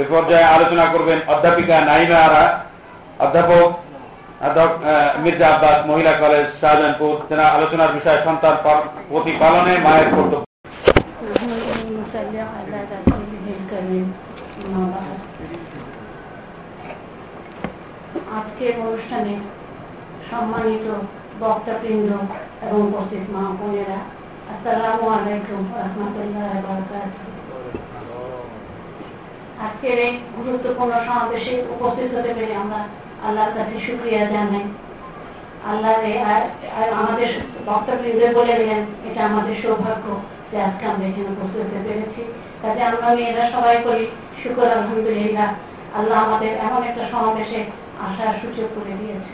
এ পর্যায়ে আলোচনা করবেন অধ্যাপিকা নাইমা আরা, অধ্যাপক মির্জা আব্বাস, মহিলা কলেজ, শাহজাহানপুর। তেনা আলোচনার বিষয় সন্তান প্রতিপালনে মায়ের কর্তব্য। আজকের অনুষ্ঠানে সম্মানিত বক্তাবৃন্দ এবং উপস্থিত মা বোনেরা আসসালামু আলাইকুম রহমতুল্লাহ আজকের এই গুরুত্বপূর্ণ সমাবেশে উপস্থিত হতে পেরে আমরা আল্লাহর কাছে শুক্রিয়া জানাই। আল্লাহ আমাদের বক্তবৃন্দ বলে দিলেন, এটা আমাদের সৌভাগ্য যে আজকে আমরা এখানে উপস্থিত হতে পেরেছি। কাজে আমরা মেয়েরা সবাই করি, শুক্র আলহামদুলিল্লাহ। আল্লাহ আমাদের এমন একটা সমাবেশে আসার সুযোগ করে দিয়েছে।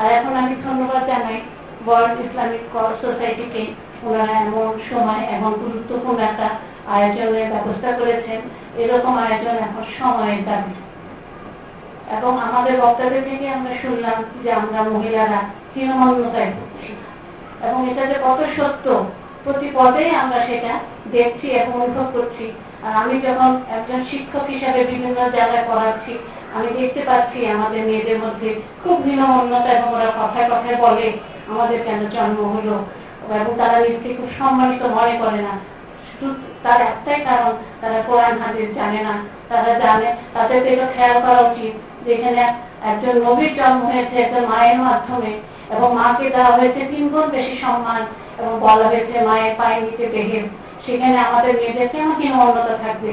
আর এখন আমি ধন্যবাদ জানাই ওয়ার্ল্ড ইসলামিক সোসাইটিকে ওনারা এমন সময়, এমন গুরুত্বপূর্ণ একটা আয়োজনের ব্যবস্থা করেছেন। এরকম আয়োজন এখন সময়ের দাবি। এবং আমাদের বক্তাদের থেকে আমরা শুনলাম যে আমরা মহিলারা পড়ছি এবং এটা যে কত সত্য, প্রতি পদে আমরা সেটা দেখছি এবং অনুভব করছি। আর আমি যখন একজন শিক্ষক হিসাবে বিভিন্ন জায়গায় পড়াচ্ছি, আমি দেখতে পাচ্ছি আমাদের মেয়েদের মধ্যে খুব হীনমন্যতা এবং ওরা কথায় কথায় বলে আমাদের কেন জন্ম হলো। এবং তারা নিজেকে খুব সম্মানিত মনে করে না। তার একটাই কারণ, তারা কোরআন, হাদিস জানে না। তারা জানে, তাদের এটা খেয়াল করা উচিত যেখানে একজন নবীর জন্ম হয়েছে একজন মায়ের মাধ্যমে এবং মাকে দেওয়া হয়েছে তিন গুণ বেশি সম্মান এবং বলা হয়েছে মায়ের পায়ে নিতে বেহের সেখানে আমাদের মেয়েদের কেমন হীনমন্যতা থাকবে?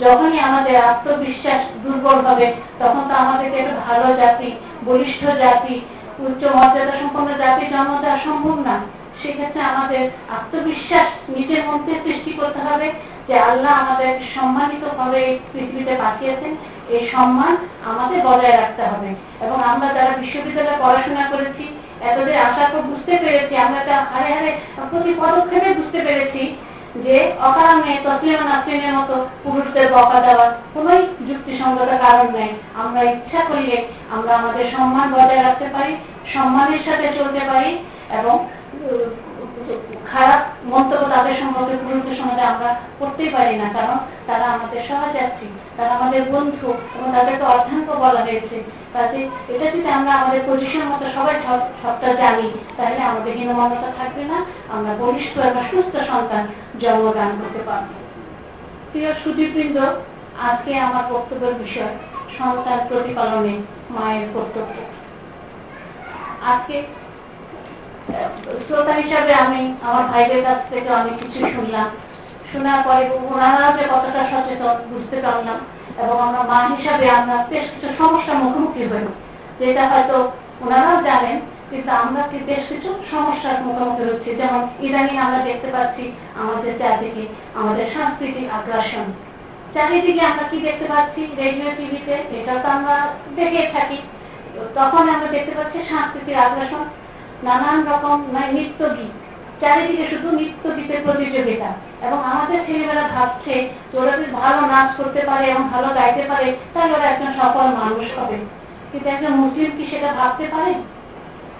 যখনই আমাদের আত্মবিশ্বাস দুর্বল হবে, তখন তো আমাদেরকে একটা ভালো জাতি, বলিষ্ঠ জাতি, উচ্চ মর্যাদা সম্পন্ন জাতি জন্ম দেওয়া সম্ভব না। সেক্ষেত্রে আমাদের আত্মবিশ্বাস নিজের মধ্যে সৃষ্টি করতে হবে যে আল্লাহ আমাদের সম্মানিত ভাবে পৃথিবীতে পাঠিয়েছেন। এই সম্মান আমাদের বজায় রাখতে হবে। এবং আমরা যারা বিশ্ববিদ্যালয়ে পড়াশোনা করেছি এতদিন আসার পর বুঝতে পেরেছি, আমরা তা হারে হারে প্রতি পদক্ষেপে বুঝতে পেরেছি যে অকারণে তসলিমা নাসরিনের মতো পুরুষদের বকা দেওয়ার কোন যুক্তিসঙ্গত কারণ নেই। আমরা ইচ্ছা করলে আমরা আমাদের সম্মান বজায় রাখতে পারি, সম্মানের সাথে চলতে পারি এবং খারাপ মন্তব্য তাদের সম্পর্কে পুরুষদের সমাজে আমরা করতেই পারি না, কারণ তারা আমাদের সহযাত্রী, তারা আমাদের বন্ধু এবং তাদেরকে অর্ধাঙ্ক বলা হয়েছে। কাজে এটা যদি আমরা আমাদের পজিশন মতো সবাই সবটা জানি, তাহলে আমাদের থাকবে না, আমরা বলিষ্ঠ এবং সুস্থ সন্তান জন্মদান করতে পারব। প্রিয় সুদীপবৃন্দ, আজকে আমার বক্তব্যের বিষয়, সন্তান প্রতিপালনে মায়ের কর্তব্য। আজকে শ্রোতা হিসাবে আমি আমার ভাইদের কাছ থেকে অনেক কিছু শুনলাম। শোনার পরে ওনারা যে কতটা সচেতন বুঝতে পারলাম এবং আমরা মা হিসাবে আমরা বেশ কিছু সমস্যার মুখোমুখি হই। যেটা হয়তো ওনারাও জানেন, কিন্তু আমরা কি বেশ কিছু সমস্যার মুখোমুখি হচ্ছি। যেমন ইদানিং আমরা দেখতে পাচ্ছি আমাদের চারদিকে আমাদের সাংস্কৃতিক আগ্রাসন। চারিদিকে আমরা কি দেখতে পাচ্ছি? রেডিও, টিভিতে এটা তো আমরা দেখে থাকি। তখন আমরা দেখতে পাচ্ছি সাংস্কৃতিক আগ্রাসন নানান রকম নৃত্য গীত চারিদিকে শুধু নৃত্য গীতের প্রতিযোগিতা। এবং আমাদের ছেলেমেয়েরা ভাবছে যে ওরা যদি ভালো নাচ করতে পারে এবং ভালো গাইতে পারে, তাহলে ওরা একজন সফল মানুষ হবে। কিন্তু একজন মুসলিম কি সেটা ভাবতে পারে?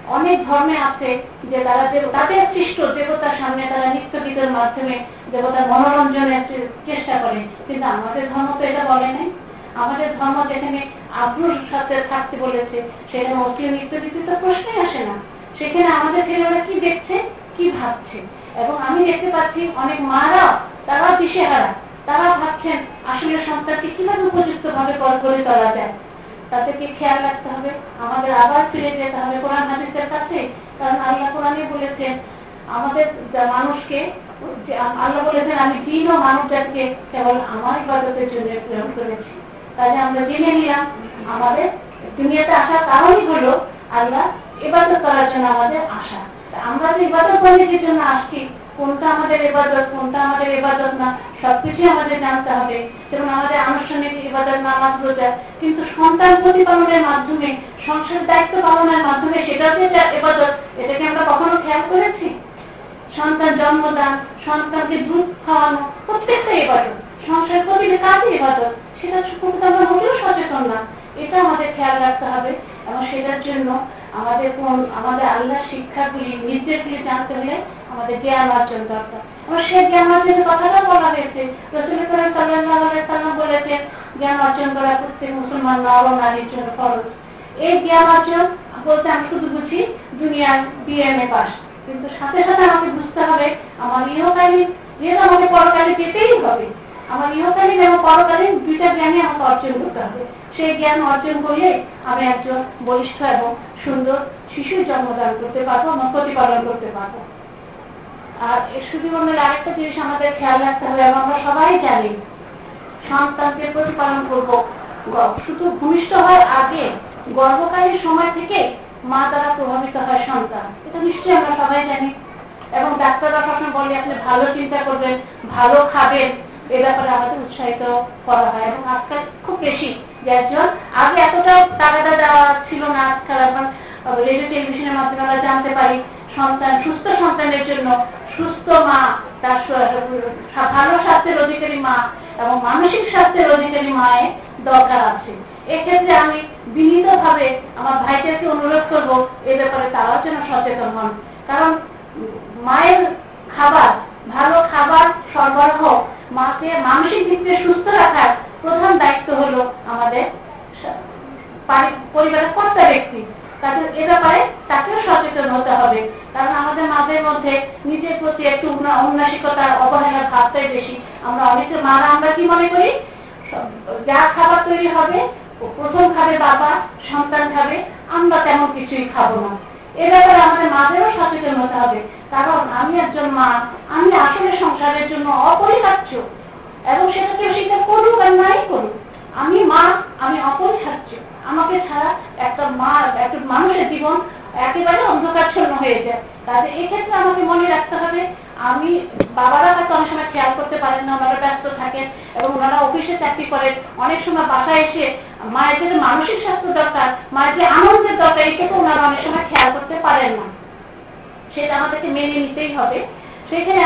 অনেক ধর্মে আছে যে তারা তাদের সৃষ্ট দেবতার সামনে তারা নৃত্য গীতের মাধ্যমে দেবতার মনোরঞ্জনের চেষ্টা করে। কিন্তু আমাদের ধর্ম তো এটা বলে নাই। আমাদের ধর্ম যেখানে আগ্রহ সাথে থাকতে বলেছে, সেখানে মুসলিম নৃত্য গীতে তো প্রশ্নই আসে না। সেখানে আমাদের ছেলেরা কি দেখছে? কি ভাবছে? এবং আমি দেখতে পাচ্ছি অনেক মারা তারা দিশেহারা। তারা ভাবছেন, আসলে সন্তানকে কীভাবে উপযুক্ত ভাবে করে তোলা যায়? তাদেরকে খেয়াল রাখতে হবে। আমাদের আবার ফিরে যেতে হবে কোরআন হাদিসের কাছে। কারণ আল্লাহ কোরআনে বলেছেন, আমাদের মানুষকে আল্লাহ বলেছেন, আমি দিন ও মানুষ জাতিকে কেবল আমার ইবাদতের জন্য প্রেরণ করেছি। তাহলে আমরা জেনে নিলাম, আমাদের দুনিয়াতে আসার কারণই হলো আল্লাহ ইবাদত করার জন্য আমাদের আশা। আমরা যে ইবাদত বন্দীর জন্য আসছি। কোনটা আমাদের ইবাদত, কোনটা আমাদের ইবাদত না সবকিছু আমাদের জানতে হবে। যেমন আমাদের আনুষ্ঠানিক ইবাদত, নামাজ, রোজা। কিন্তু সন্তান প্রতিপালনের মাধ্যমে সংসার দায়িত্ব পালনের মাধ্যমে সেটা যে এবাদত এটাকে আমরা কখনো খেয়াল করেছি? সন্তান জন্মদান, সন্তানকে দুধ খাওয়ানো, প্রত্যেকটা ইবাদত। সংসার প্রতিটি কাজে ইবাদত। সেটা সম্পর্কে আমরা মোটেও সচেতন না। এটা আমাদের খেয়াল রাখতে হবে। এবং সেটার জন্য আমাদের কোন, আমাদের শিক্ষাগুলি নির্দেশগুলি জানতে হলে আমাদের জ্ঞান অর্জন দরকার। এবং জ্ঞান অর্জনের কথাটা বলা হয়েছে। জ্ঞান অর্জন করা প্রত্যেক মুসলমান নর নারীর জন্য খরচ এই জ্ঞান অর্জন বলতে আমি শুধু বুঝি দুনিয়ার বিএমএ পাস। কিন্তু সাথে সাথে আমাকে বুঝতে হবে, আমার ইহকালীন যেহেতু আমাকে পরকালে যেতেই হবে, আমার ইহকালীন এবং পরকালীন দুইটা জ্ঞানই আমাকে অর্জন করতে হবে। সেই জ্ঞান অর্জন করলে আমি একজন বলিষ্ঠ এবং সুন্দর শিশুর জন্মদান করতে পারব এবং প্রতিপালন করতে পারব। আর মনে আরেকটা জিনিস আমাদের খেয়াল রাখতে হবে এবং আমরা সবাই জানি, সন্তানকে প্রতিপালন করব শুধু ভূমিষ্ঠ হয় আগে গর্ভকালীন সময় থেকে মা দ্বারা প্রভাবিত হয় সন্তান। এটা নিশ্চয়ই আমরা সবাই জানি। এবং ডাক্তাররা সবসময় বলে, আপনি ভালো চিন্তা করবেন, ভালো খাবেন, এ ব্যাপারে আমাদের উৎসাহিত করা হয়। এবং আজকাল খুব বেশি যে একজন আগে এতটা টাকাটা দেওয়া ছিল না এখন রেডিও টেলিভিশনের মাধ্যমে আমরা জানতে পারি সন্তান, সুস্থ সন্তানের জন্য সুস্থ মা, তার ভালো স্বাস্থ্যের অধিকারী মা এবং মানসিক স্বাস্থ্যের অধিকারী মায়ের দরকার আছে। এক্ষেত্রে আমি বিনীত ভাবে আমার ভাইদেরকে অনুরোধ করব এ ব্যাপারে তারাও যেন সচেতন হন। কারণ মায়ের খাবার, ভালো খাবার সরবরাহ মাকে মানসিক দিক থেকে সুস্থ রাখার প্রধান দায়িত্ব হলো আমাদের পরিবারের কর্তা ব্যক্তি। তাদের এ ব্যাপারে তাকেও সচেতন হতে হবে। কারণ আমাদের মাঝের মধ্যে নিজের প্রতি একটু উন্নাসিকতার অবহেলার ভাবটাই বেশি। আমরা অনেকে মারা আমরা কি মনে করি? যা খাবার তৈরি হবে, প্রথম খাবে বাবা, সন্তান খাবে, আমরা তেমন কিছুই খাব না। এ ব্যাপারে আমাদের মাদেরও সচেতন হতে হবে। কারণ আমি একজন মা, আমি আসলে সংসারের জন্য অপরিহার্য। এবং সেটা কেউ স্বীকার করুক আর নাই করুক, আমি মা, আমি অপর অপরিহার্য আমাকে ছাড়া একটা মা, একটা মানুষের জীবন একেবারে অন্ধকারচ্ছন্ন হয়ে যায়। তাহলে এক্ষেত্রে আমাকে মনে রাখতে হবে, আমি বাবারা হয়তো অনেক সময় খেয়াল করতে পারেন না, ওনারা ব্যস্ত থাকেন এবং ওনারা অফিসে চাকরি করেন অনেক সময় বাসায় এসে মায়ের মানসিক স্বাস্থ্য দরকার, মায়ের যে আনন্দের দরকার ক্ষেত্রে ওনারা অনেক সময় খেয়াল করতে পারেন না। সেটা আমাদেরকে মেনে নিতেই হবে। সেখানে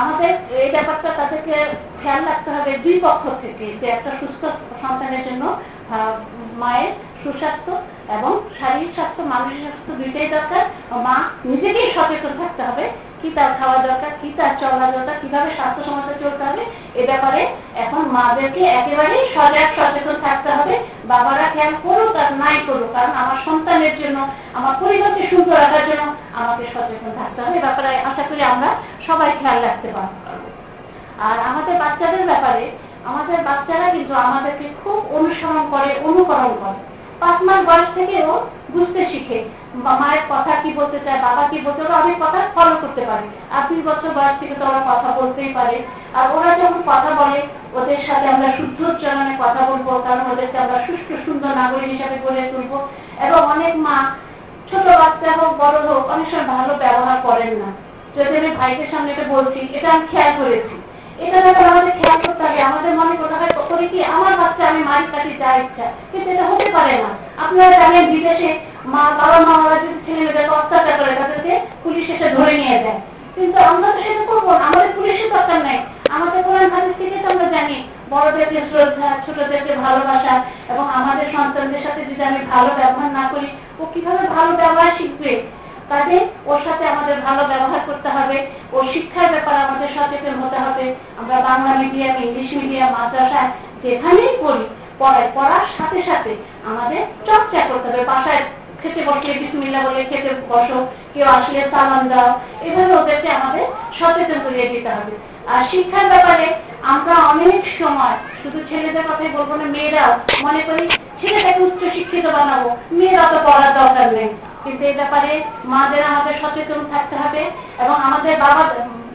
আমাদের এই ব্যাপারটা তাদেরকে খেয়াল রাখতে হবে দুই পক্ষ থেকে যে একটা সুস্থ সন্তানের জন্য মায়ের সুস্বাস্থ্য এবং শারীরিক স্বাস্থ্য, মানসিক স্বাস্থ্য দুইটাই দরকার। মা নিজেকেই সচেতন থাকতে হবে, কি তার খাওয়া দরকার, কি তার চলা দরকার, কীভাবে স্বাস্থ্য সমাজে চলতে হবে। এ ব্যাপারে এখন মাদেরকে একেবারেই সজাগ, সচেতন থাকতে হবে। বাবারা খেয়াল করুক আর নাই করুক, কারণ আমার সন্তানের জন্য, আমার পরিবারকে সুন্দর রাখার জন্য আমাকে সচেতন থাকতে হবে। এ ব্যাপারে আশা করি আমরা সবাই খেয়াল রাখতে পারব। আর আমাদের বাচ্চাদের ব্যাপারে, আমাদের বাচ্চারা কিন্তু আমাদেরকে খুব অনুসরণ করে, অনুকরণ করে। পাঁচ মাস বয়স থেকে ও বুঝতে শিখে মায়ের কথা কি বলতে চায়, বাবা কি বলতে ওরা অনেক কথা ফলো করতে পারে। আর দুই বছর বয়স থেকে তো ওরা কথা বলতেই পারে। আর ওরা যখন কথা বলে, ওদের সাথে আমরা শুদ্ধ উচ্চারণে কথা বলব, কারণ ওদেরকে আমরা সুষ্ঠু, সুন্দর নাগরিক হিসাবে গড়ে তুলবো। এবং অনেক মা, ছোট বাচ্চা হোক, বড় হোক, অনেক সময় ভালো ব্যবহার করেন না। যদি আমি ভাইদের সামনে এটা বলছি, এটা আমি খেয়াল করেছি। এটা ব্যাপারে আমাদের খেয়াল করতে হবে। আমাদের মনে করতে করে কি আমার বাচ্চা আমি মারি কাটি যা ইচ্ছা। কিন্তু এটা হতে পারে না। আপনারা জানেন, বিদেশে মা, বাবা, মা, ওরা যদি ছেলে মেয়েদেরকে অত্যাচার করে, তাদেরকে পুলিশ এসে ধরে নিয়ে যায়। কিন্তু আমরা তো সেটা করব আমাদের পুলিশের দরকার নাই। আমাদের কোরআন হাদিস থেকে তো আমরা জানি, বড়দেরকে শ্রদ্ধা, ছোটদেরকে ভালোবাসা এবং আমাদের সন্তানদের সাথে যদি আমি ভালো ব্যবহার না করি, ও কীভাবে ভালো ব্যবহার শিখবে? কাজে ওর সাথে আমাদের ভালো ব্যবহার করতে হবে, ওর শিক্ষার ব্যাপারে আমাদের সচেতন হতে হবে। আমরা বাংলা মিডিয়াম ইংলিশ মিডিয়াম মাদ্রাসা যেখানেই পড়ি পড়াই পড়ার সাথে সাথে আমাদের চর্চা করতে হবে। বাসায় খেতে বসলে বিসমিল্লা বলে খেতে বসো, কেউ আসলে সালাম দাও, এভাবে ওদেরকে আমাদের সচেতন করিয়ে দিতে হবে। আর শিক্ষার ব্যাপারে আমরা অনেক সময় শুধু ছেলেদের কথাই বলব না, মেয়েরাও মনে করি ছেলেটাকে উচ্চ শিক্ষিত বানাবো, মেয়েরা তো পড়ার দরকার নেই। কিন্তু এই ব্যাপারে মাদের আমাদের সচেতন থাকতে হবে এবং আমাদের বাবা,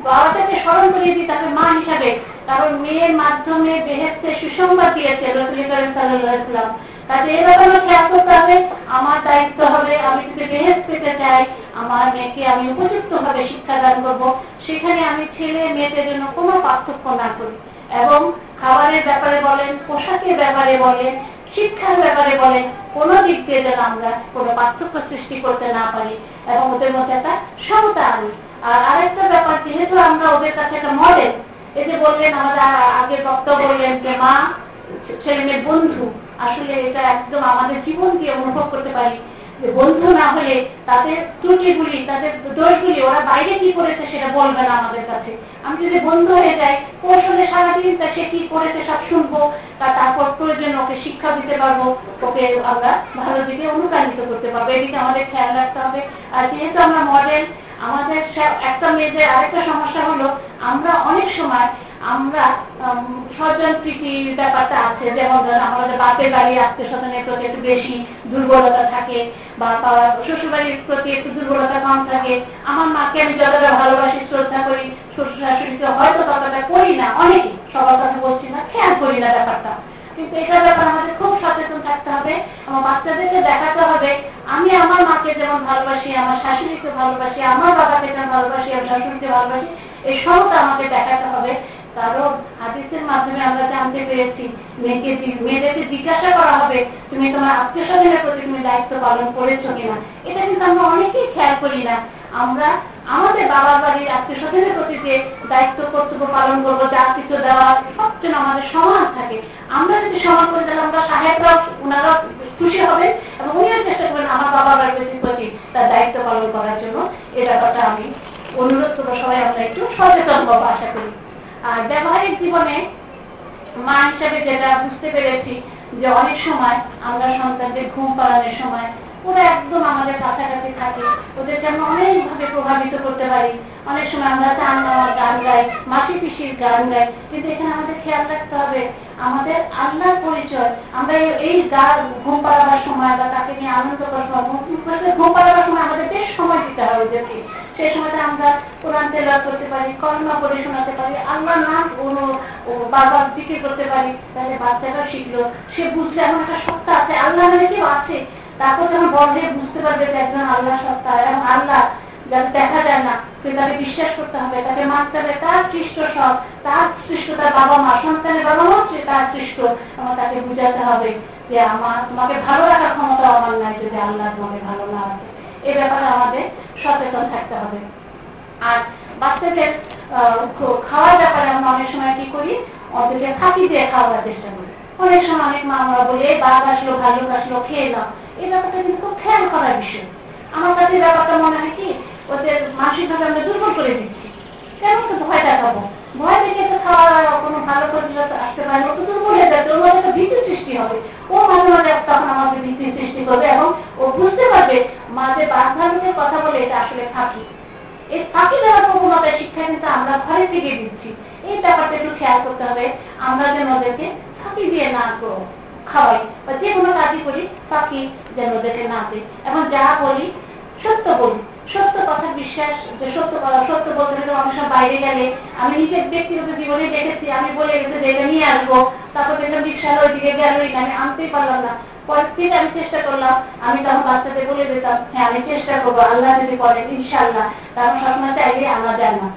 বাবাদেরকে স্মরণ করিয়ে দিতে হবে মা হিসাবে কারণ মেয়ের মাধ্যমে বেহেস্তে সুসংবাদ দিয়েছে রসুল করিম সাল্লাম কাজে এ ব্যাপারে খেয়াল করতে হবে, আমার দায়িত্ব হবে আমি যদি বেহেস পেতে চাই, আমার মেয়েকে আমি উপযুক্ত ভাবে শিক্ষাদান করব। সেখানে আমি ছেলে মেয়েদের জন্য কোনো পার্থক্য না করি। এবং খাবারের ব্যাপারে বলেন, পোশাকের ব্যাপারে বলেন শিক্ষার ব্যাপারে বলে, কোন দিক দিয়ে যেন আমরা কোনো পার্থক্য সৃষ্টি করতে না পারি, এবং ওদের মধ্যে একটা সমতা আনি। আর আরেকটা ব্যাপার, যেহেতু আমরা ওদের কাছে একটা মডেল এই যে বললেন আমাদের আগে বক্তব্য বললেন যে মা, ছেলে বন্ধু, আসলে এটা একদম আমাদের জীবন দিয়ে অনুভব করতে পারি। বন্ধু না হলে তাদের ত্রুটিগুলি, তাদের দোষগুলি, ওরা বাইরে কি করেছে সেটা বলবে না আমাদের কাছে। আমি যদি বন্ধু হয়ে যাই, কৌশলে সারাদিন তা সে কি করেছে সব শুনব, তা তারপর প্রয়োজন ওকে শিক্ষা দিতে পারব, ওকে আমরা ভালো দিকে অনুপ্রাণিত করতে পারব। এদিকে আমাদের খেয়াল রাখতে হবে। আর যেহেতু আমরা মডেল আমাদের একটা মেয়েদের আরেকটা সমস্যা হলো, আমরা অনেক সময় আমরা স্বজন প্রীতির ব্যাপারটা আছে যেমন আমাদের বাপের বাড়ি, আত্মীয় স্বজনের প্রতি একটু বেশি দুর্বলতা থাকে, বা শ্বশুর বাড়ির প্রতি একটু দুর্বলতা কম থাকে। আমার মাকে আমি যতটা ভালোবাসি, শ্রদ্ধা করি শ্বশুর শাশুড়িকে হয়তো ততটা করি না অনেকে সবার কথা বলছি না, খেয়াল করি না ব্যাপারটা। কিন্তু এটার ব্যাপারে আমাদের খুব সচেতন থাকতে হবে, আমার বাচ্চাদেরকে দেখাতে হবে, আমি আমার মাকে যেমন ভালোবাসি, আমার শাশুড়িকে ভালোবাসি, আমার বাবাকে যেমন ভালোবাসি, আমার শাশুড়িকে ভালোবাসি, এই সবটা আমাকে দেখাতে হবে। কারণ হাদিসের মাধ্যমে আমরা জানতে পেরেছি, মেয়েকে মেয়েদেরকে জিজ্ঞাসা করা হবে, তুমি তোমার আত্মীয় স্বজনের প্রতি তুমি দায়িত্ব পালন করেছ কিনা? এটা কিন্তু আমরা অনেকেই খেয়াল করি না। আমরা, আমাদের বাবার বাড়ির আত্মীয় স্বজনের প্রতি যে দায়িত্ব, কর্তব্য পালন করব, যা কিছু দেওয়া, সব যেন আমাদের সমান থাকে। আমরা যদি সমান করে, তাহলে আমরা সাহেবরাও ওনারা খুশি হবে এবং উনিও চেষ্টা করবেন আমার বাবার বাড়ির প্রতি তার দায়িত্ব পালন করার জন্য। এ ব্যাপারটা আমি অনুরোধ করব সবাই, আমরা একটু সচেতন হব, আশা করি। ব্যবহারিক জীবনে মা হিসাবে যেটা বুঝতে পেরেছি যে অনেক সময় আমরা সন্তানদের ঘুম পালানোর সময় ওরা একদম আমাদের কাছাকাছি থাকে ওদেরকে আমরা অনেকভাবে প্রভাবিত করতে পারি। অনেক সময় আমরা চান নেওয়ার গান গাই, মাসি পিসির গান গাই, কিন্তু এখানে আমাদের খেয়াল রাখতে হবে, আমাদের আল্লাহর পরিচয়, আমরা এই গান ঘুম পাড়াবার সময় বা তাকে নিয়ে আনন্দ করার সময় ঘুম পাড়াবার সময় আমাদের বেশ সময় দিতে হবে ওদেরকে। সেই সময়টা আমরা কোরআন তেলার করতে পারি কর্মা করে শোনাতে পারি আল্লাহ নাম বারবার দিকে করতে পারি। তাহলে বাচ্চাটা শিখলো, সে বুঝলে এমন একটা সত্তা আছে আল্লাহ মানে কেউ আছে। তারপর যখন হয়ে বুঝতে পারবে যে একজন আল্লাহ সত্তা, এবং আল্লাহ যাতে দেখা যায় না তাকে বিশ্বাস করতে হবে, তাকে মানতে হবে, তার সৃষ্ট সব, তার সৃষ্ট তার বাবা মা, সন্তানের বাবা হচ্ছে তার সৃষ্ট। এবং তাকে বুঝাতে হবে যে আমার তোমাকে ভালো রাখার ক্ষমতা আমার নাই যদি আল্লাহ তোমাকে ভালো না রাখে এ ব্যাপারে আমাদের সচেতন থাকতে হবে। আর বাচ্চাদের খাওয়ার ব্যাপারে আমরা অনেক সময় কি করি? ওদেরকে ফাঁকি দিয়ে খাওয়ার চেষ্টা করি। অনেক সময় অনেক মা আমরা বলি বাঘ আসলো ভালুক আসলো খেয়ে নাও। এই ব্যাপারটা কিন্তু খুব খেয়াল করার বিষয়। আমার কাছে ব্যাপারটা মনে হয় কি, ওদের মানসিকভাবে আমরা দুর্বল করে দিচ্ছি। কেন তো ভয় দেখাবো ভয় দেখে তো খাওয়ার কোনো ভালো ফজিলত আসতে পারে ও তো দুর্বল হয়ে যাচ্ছে ওর মধ্যে ভীতির সৃষ্টি হবে। ও মাঝে মাঝে তখন আমাদের ভীতির সৃষ্টি করবে এবং ও বুঝতে পারবে মাঝে বাধানুকের কথা বলে এটা আসলে ফাঁকি। এই ফাঁকি দেওয়ার প্রবণতার শিক্ষা কিন্তু আমরা ঘরে থেকে দিচ্ছি। এই ব্যাপারটা একটু খেয়াল করতে হবে, আমরা যেন ওদেরকে ফাঁকি দিয়ে না খাওয়াই বা যে কোনো কাজই করি, ফাঁকি যেন ওদেরকে না দিই এবং যা বলি, সত্য বলি। সত্য কথা বিশ্বাস, যে সত্য সত্য বলতে গেলে মানুষ বাইরে গেলে। আমি নিজের ব্যক্তিগত জীবনে দেখেছি, আমি বলে গেছি যে এটা নিয়ে আসব। তারপর দেখলাম রিক্সার ওইদিকে গেলই আমি আনতেই পারলাম না। পরের আমি চেষ্টা করলাম, আমি তখন বাচ্চাদের বলে দিতাম হ্যাঁ আমি চেষ্টা করব, আল্লাহ যদি করে ইনশাল্লাহ তারপর সবসময় চাইলে আনা যায় না।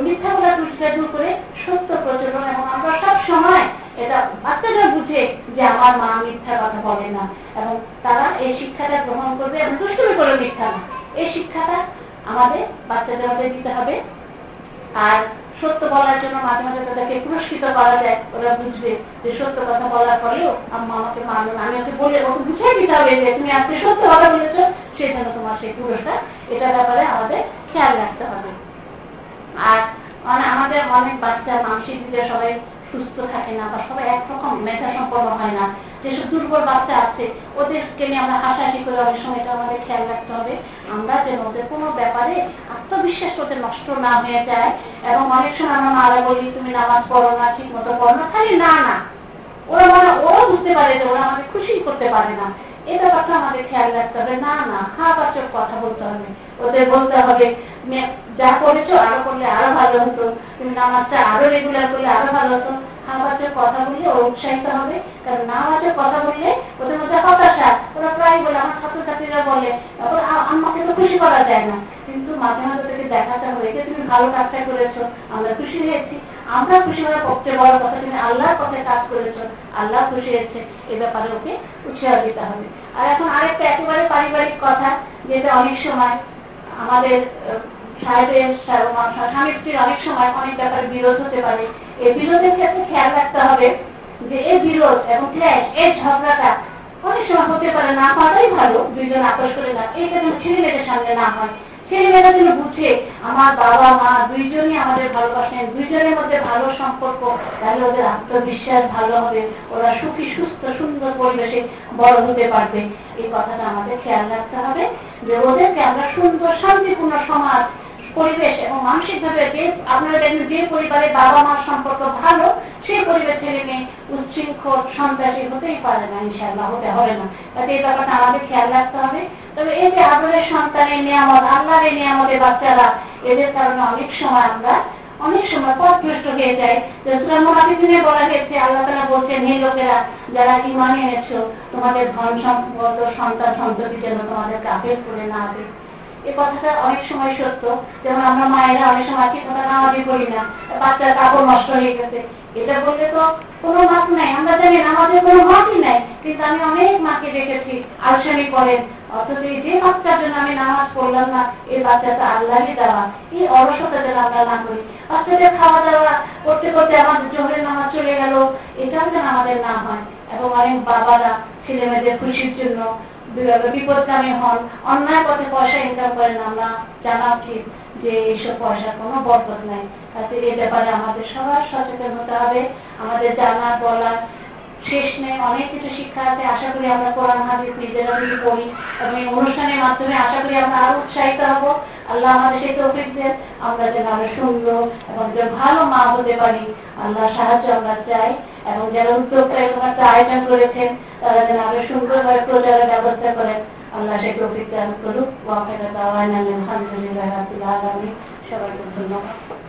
মিথ্যা বলা ত্রুটিটা দূর করে সত্য প্রচলন। এবং আমরা সব সময় এটা বাচ্চারা বুঝে যে আমার মা মিথ্যা কথা বলে না। এবং তারা এই শিক্ষাটা গ্রহণ করবে। এবং দুষ্টমি করে মিথ্যা না। এই শিক্ষাটা আমাদের, বাচ্চাদের মধ্যে দিতে হবে। আর সত্য বলার জন্য মাঝে মাঝে তাদেরকে পুরস্কৃত করা যায়। ওরা বুঝবে যে সত্য কথা বলার পরেও আম্মা আমাকে মানলো আমি ওকে বলে ওকে বুঝিয়ে দিতে হবে যে তুমি আজকে সত্য কথা বলেছ, সেই জন্য তোমার সেই পুরস্কার। এটা ব্যাপারে আমাদের খেয়াল রাখতে হবে। আর মানে আমাদের অনেক বাচ্চা মানসিক দিকে সবাই সুস্থ থাকে না বা সবাই একরকম মেধা সম্পন্ন হয় না। যেসব দুর্বল বাচ্চা আছে, ওদেরকে নিয়ে আমরা হাসাহাসি করে অনেক সময় এটা আমাদের খেয়াল রাখতে হবে। আমরা যেন ওদের কোনো ব্যাপারে আত্মবিশ্বাস ওদের নষ্ট না হয়ে যায় এবং অনেক সময় আমরা মারা বলি, তুমি নামাজ পড়ো না ঠিক মতো পড়ো না। খালি না না। ওরা মানে ওরা বুঝতে পারে যে ওরা আমাদের খুশি করতে পারে না। এটা কথা আমাদের খেয়াল রাখতে হবে। না না খাওয়া কথা বলতে হবে। ওদের বলতে হবে যা করেছ আরও করলে আরও ভালো হতো। তুমি নামাজটা আরও রেগুলার করলে আরও ভালো হতো। হাওয়াজের কথা বললে ও উৎসাহিত হবে। কারণ নামাজের কথা বললে ওদের মধ্যে হতাশা। ওরা প্রায় বলে, আমার ছাত্রছাত্রীরা বলে আমাকে তো খুশি করা যায় না। কিন্তু মাঝে মাঝে থেকে দেখাতে হবে যে তুমি ভালো কাজটা করেছ, আমরা খুশি হয়েছি। আমরা খুশি হওয়ার পক্ষে বড় কথা তুমি আল্লাহর পথে কাজ করেছ, আল্লাহ খুশি হয়েছে। এ ব্যাপারে ওকে উৎসাহ দিতে হবে। আর এখন আরেকটা একেবারে পারিবারিক কথা, যেটা অনেক সময় আমাদের সাহেবের স্বামী অনেক সময় অনেক ব্যাপারে বিরোধ হতে পারে। এই বিরোধের ক্ষেত্রে খেয়াল রাখতে হবে যে এই বিরোধ এবং ক্লেশ এই ঝগড়াটা অনেক সময় হতে পারে না হওয়াটাই ভালো, দুইজন আপোষ করে না। এইটা যেন ছেলে মেয়েদের সামনে না হয়। ছেলে মেয়েরা যেন বুঝে, আমার বাবা, মা দুইজনই আমাদের ভালোবাসেন, দুইজনের মধ্যে ভালো সম্পর্ক, তাহলে ওদের আত্মবিশ্বাস ভালো হবে। ওরা সুখী, সুস্থ, সুন্দর পরিবেশে বড় হতে পারবে। এই কথাটা আমাদের খেয়াল রাখতে হবে যে ওদেরকে আমরা সুন্দর, শান্তিপূর্ণ সমাজ পরিবেশ এবং মানসিক ভাবে যে আপনারা দেখবেন যে পরিবারে বাবা মার সম্পর্ক ভালো, সেই পরিবেশ ছেলে মেয়ে উচ্ছৃঙ্খল, সন্ত্রাসী হতেই পারে না ইনশাল্লাহ হতে হবে না। তাতে এই ব্যাপারটা আমাদের খেয়াল রাখতে হবে। তবে এই যে আদরের সন্তানের নিয়ামত, আল্লাহর এই নিয়ামতের বাচ্চারা, এদের কারণে অনেক সময় আমরা, অনেক সময় পথভ্রষ্ট হয়ে যায় মুনাফিদিনে বলা হয়েছে, আল্লাহ তালা বলছেন, হে লোকেরা, যারা ইমান এনেছো, তোমাদের ধন সম্পদ সন্তান সন্ততি যেন তোমাদের কাফের করে না হবে এই কথাটা অনেক সময় সত্য। যেমন আমরা মায়েরা অনেক সময় ঠিক কথা নামাজি করি না। বাচ্চার কাপড় নষ্ট হয়ে গেছে। এটা বললে তো কোনো মাপ নাই। আমরা জানি আমাদের কোনো মাপই নাই। কিন্তু আমি অনেক মাকে দেখেছি, আলসামি করেন। অথচ যে বাচ্চার জন্য আমি নামাজ পড়লাম না, এই বাচ্চাটা আল্লাহই দেওয়া এই অলসতা যেন আমরা না করি। বাচ্চাদের খাওয়া দাওয়া করতে করতে আমাদের জোহরের নামাজ চলে গেল। এটাও যেন আমাদের না হয়। এবং অনেক বাবারা ছেলে মেয়েদের খুশির জন্য বিপদগামী হন, অন্যায় পথে পয়সা ইনকাম করেন আমরা জানা উচিত যে এইসব পয়সার কোনো বরকত নাই। তাতে এই ব্যাপারে আমাদের সবার সচেতন হতে হবে, আমাদের জানা, বলার শেষ নেই, অনেক কিছু শিক্ষা আছে, আশা করি আমরা কোরআন, হাদিস নিজেরা যদি পড়ি এবং এই অনুষ্ঠানের মাধ্যমে আশা করি আমরা আরও উৎসাহিত হব। আল্লাহ আমাদের সেই তৌফিক দেন, আমরা যেন আমরা সুন্দর এবং যে ভালো মা হতে পারি, আল্লাহ সাহায্য আমরা চাই এবং যারা উদ্যোক্তা এরকম একটা আয়োজন করেছেন, তারা যেন আরও সুন্দরভাবে প্রচারের ব্যবস্থা করেন। আল্লাহ সেই তৌফিক দান করুক। ওয়াফেরা দাওয়ান আলহামদুলিল্লাহ সবাইকে ধন্যবাদ।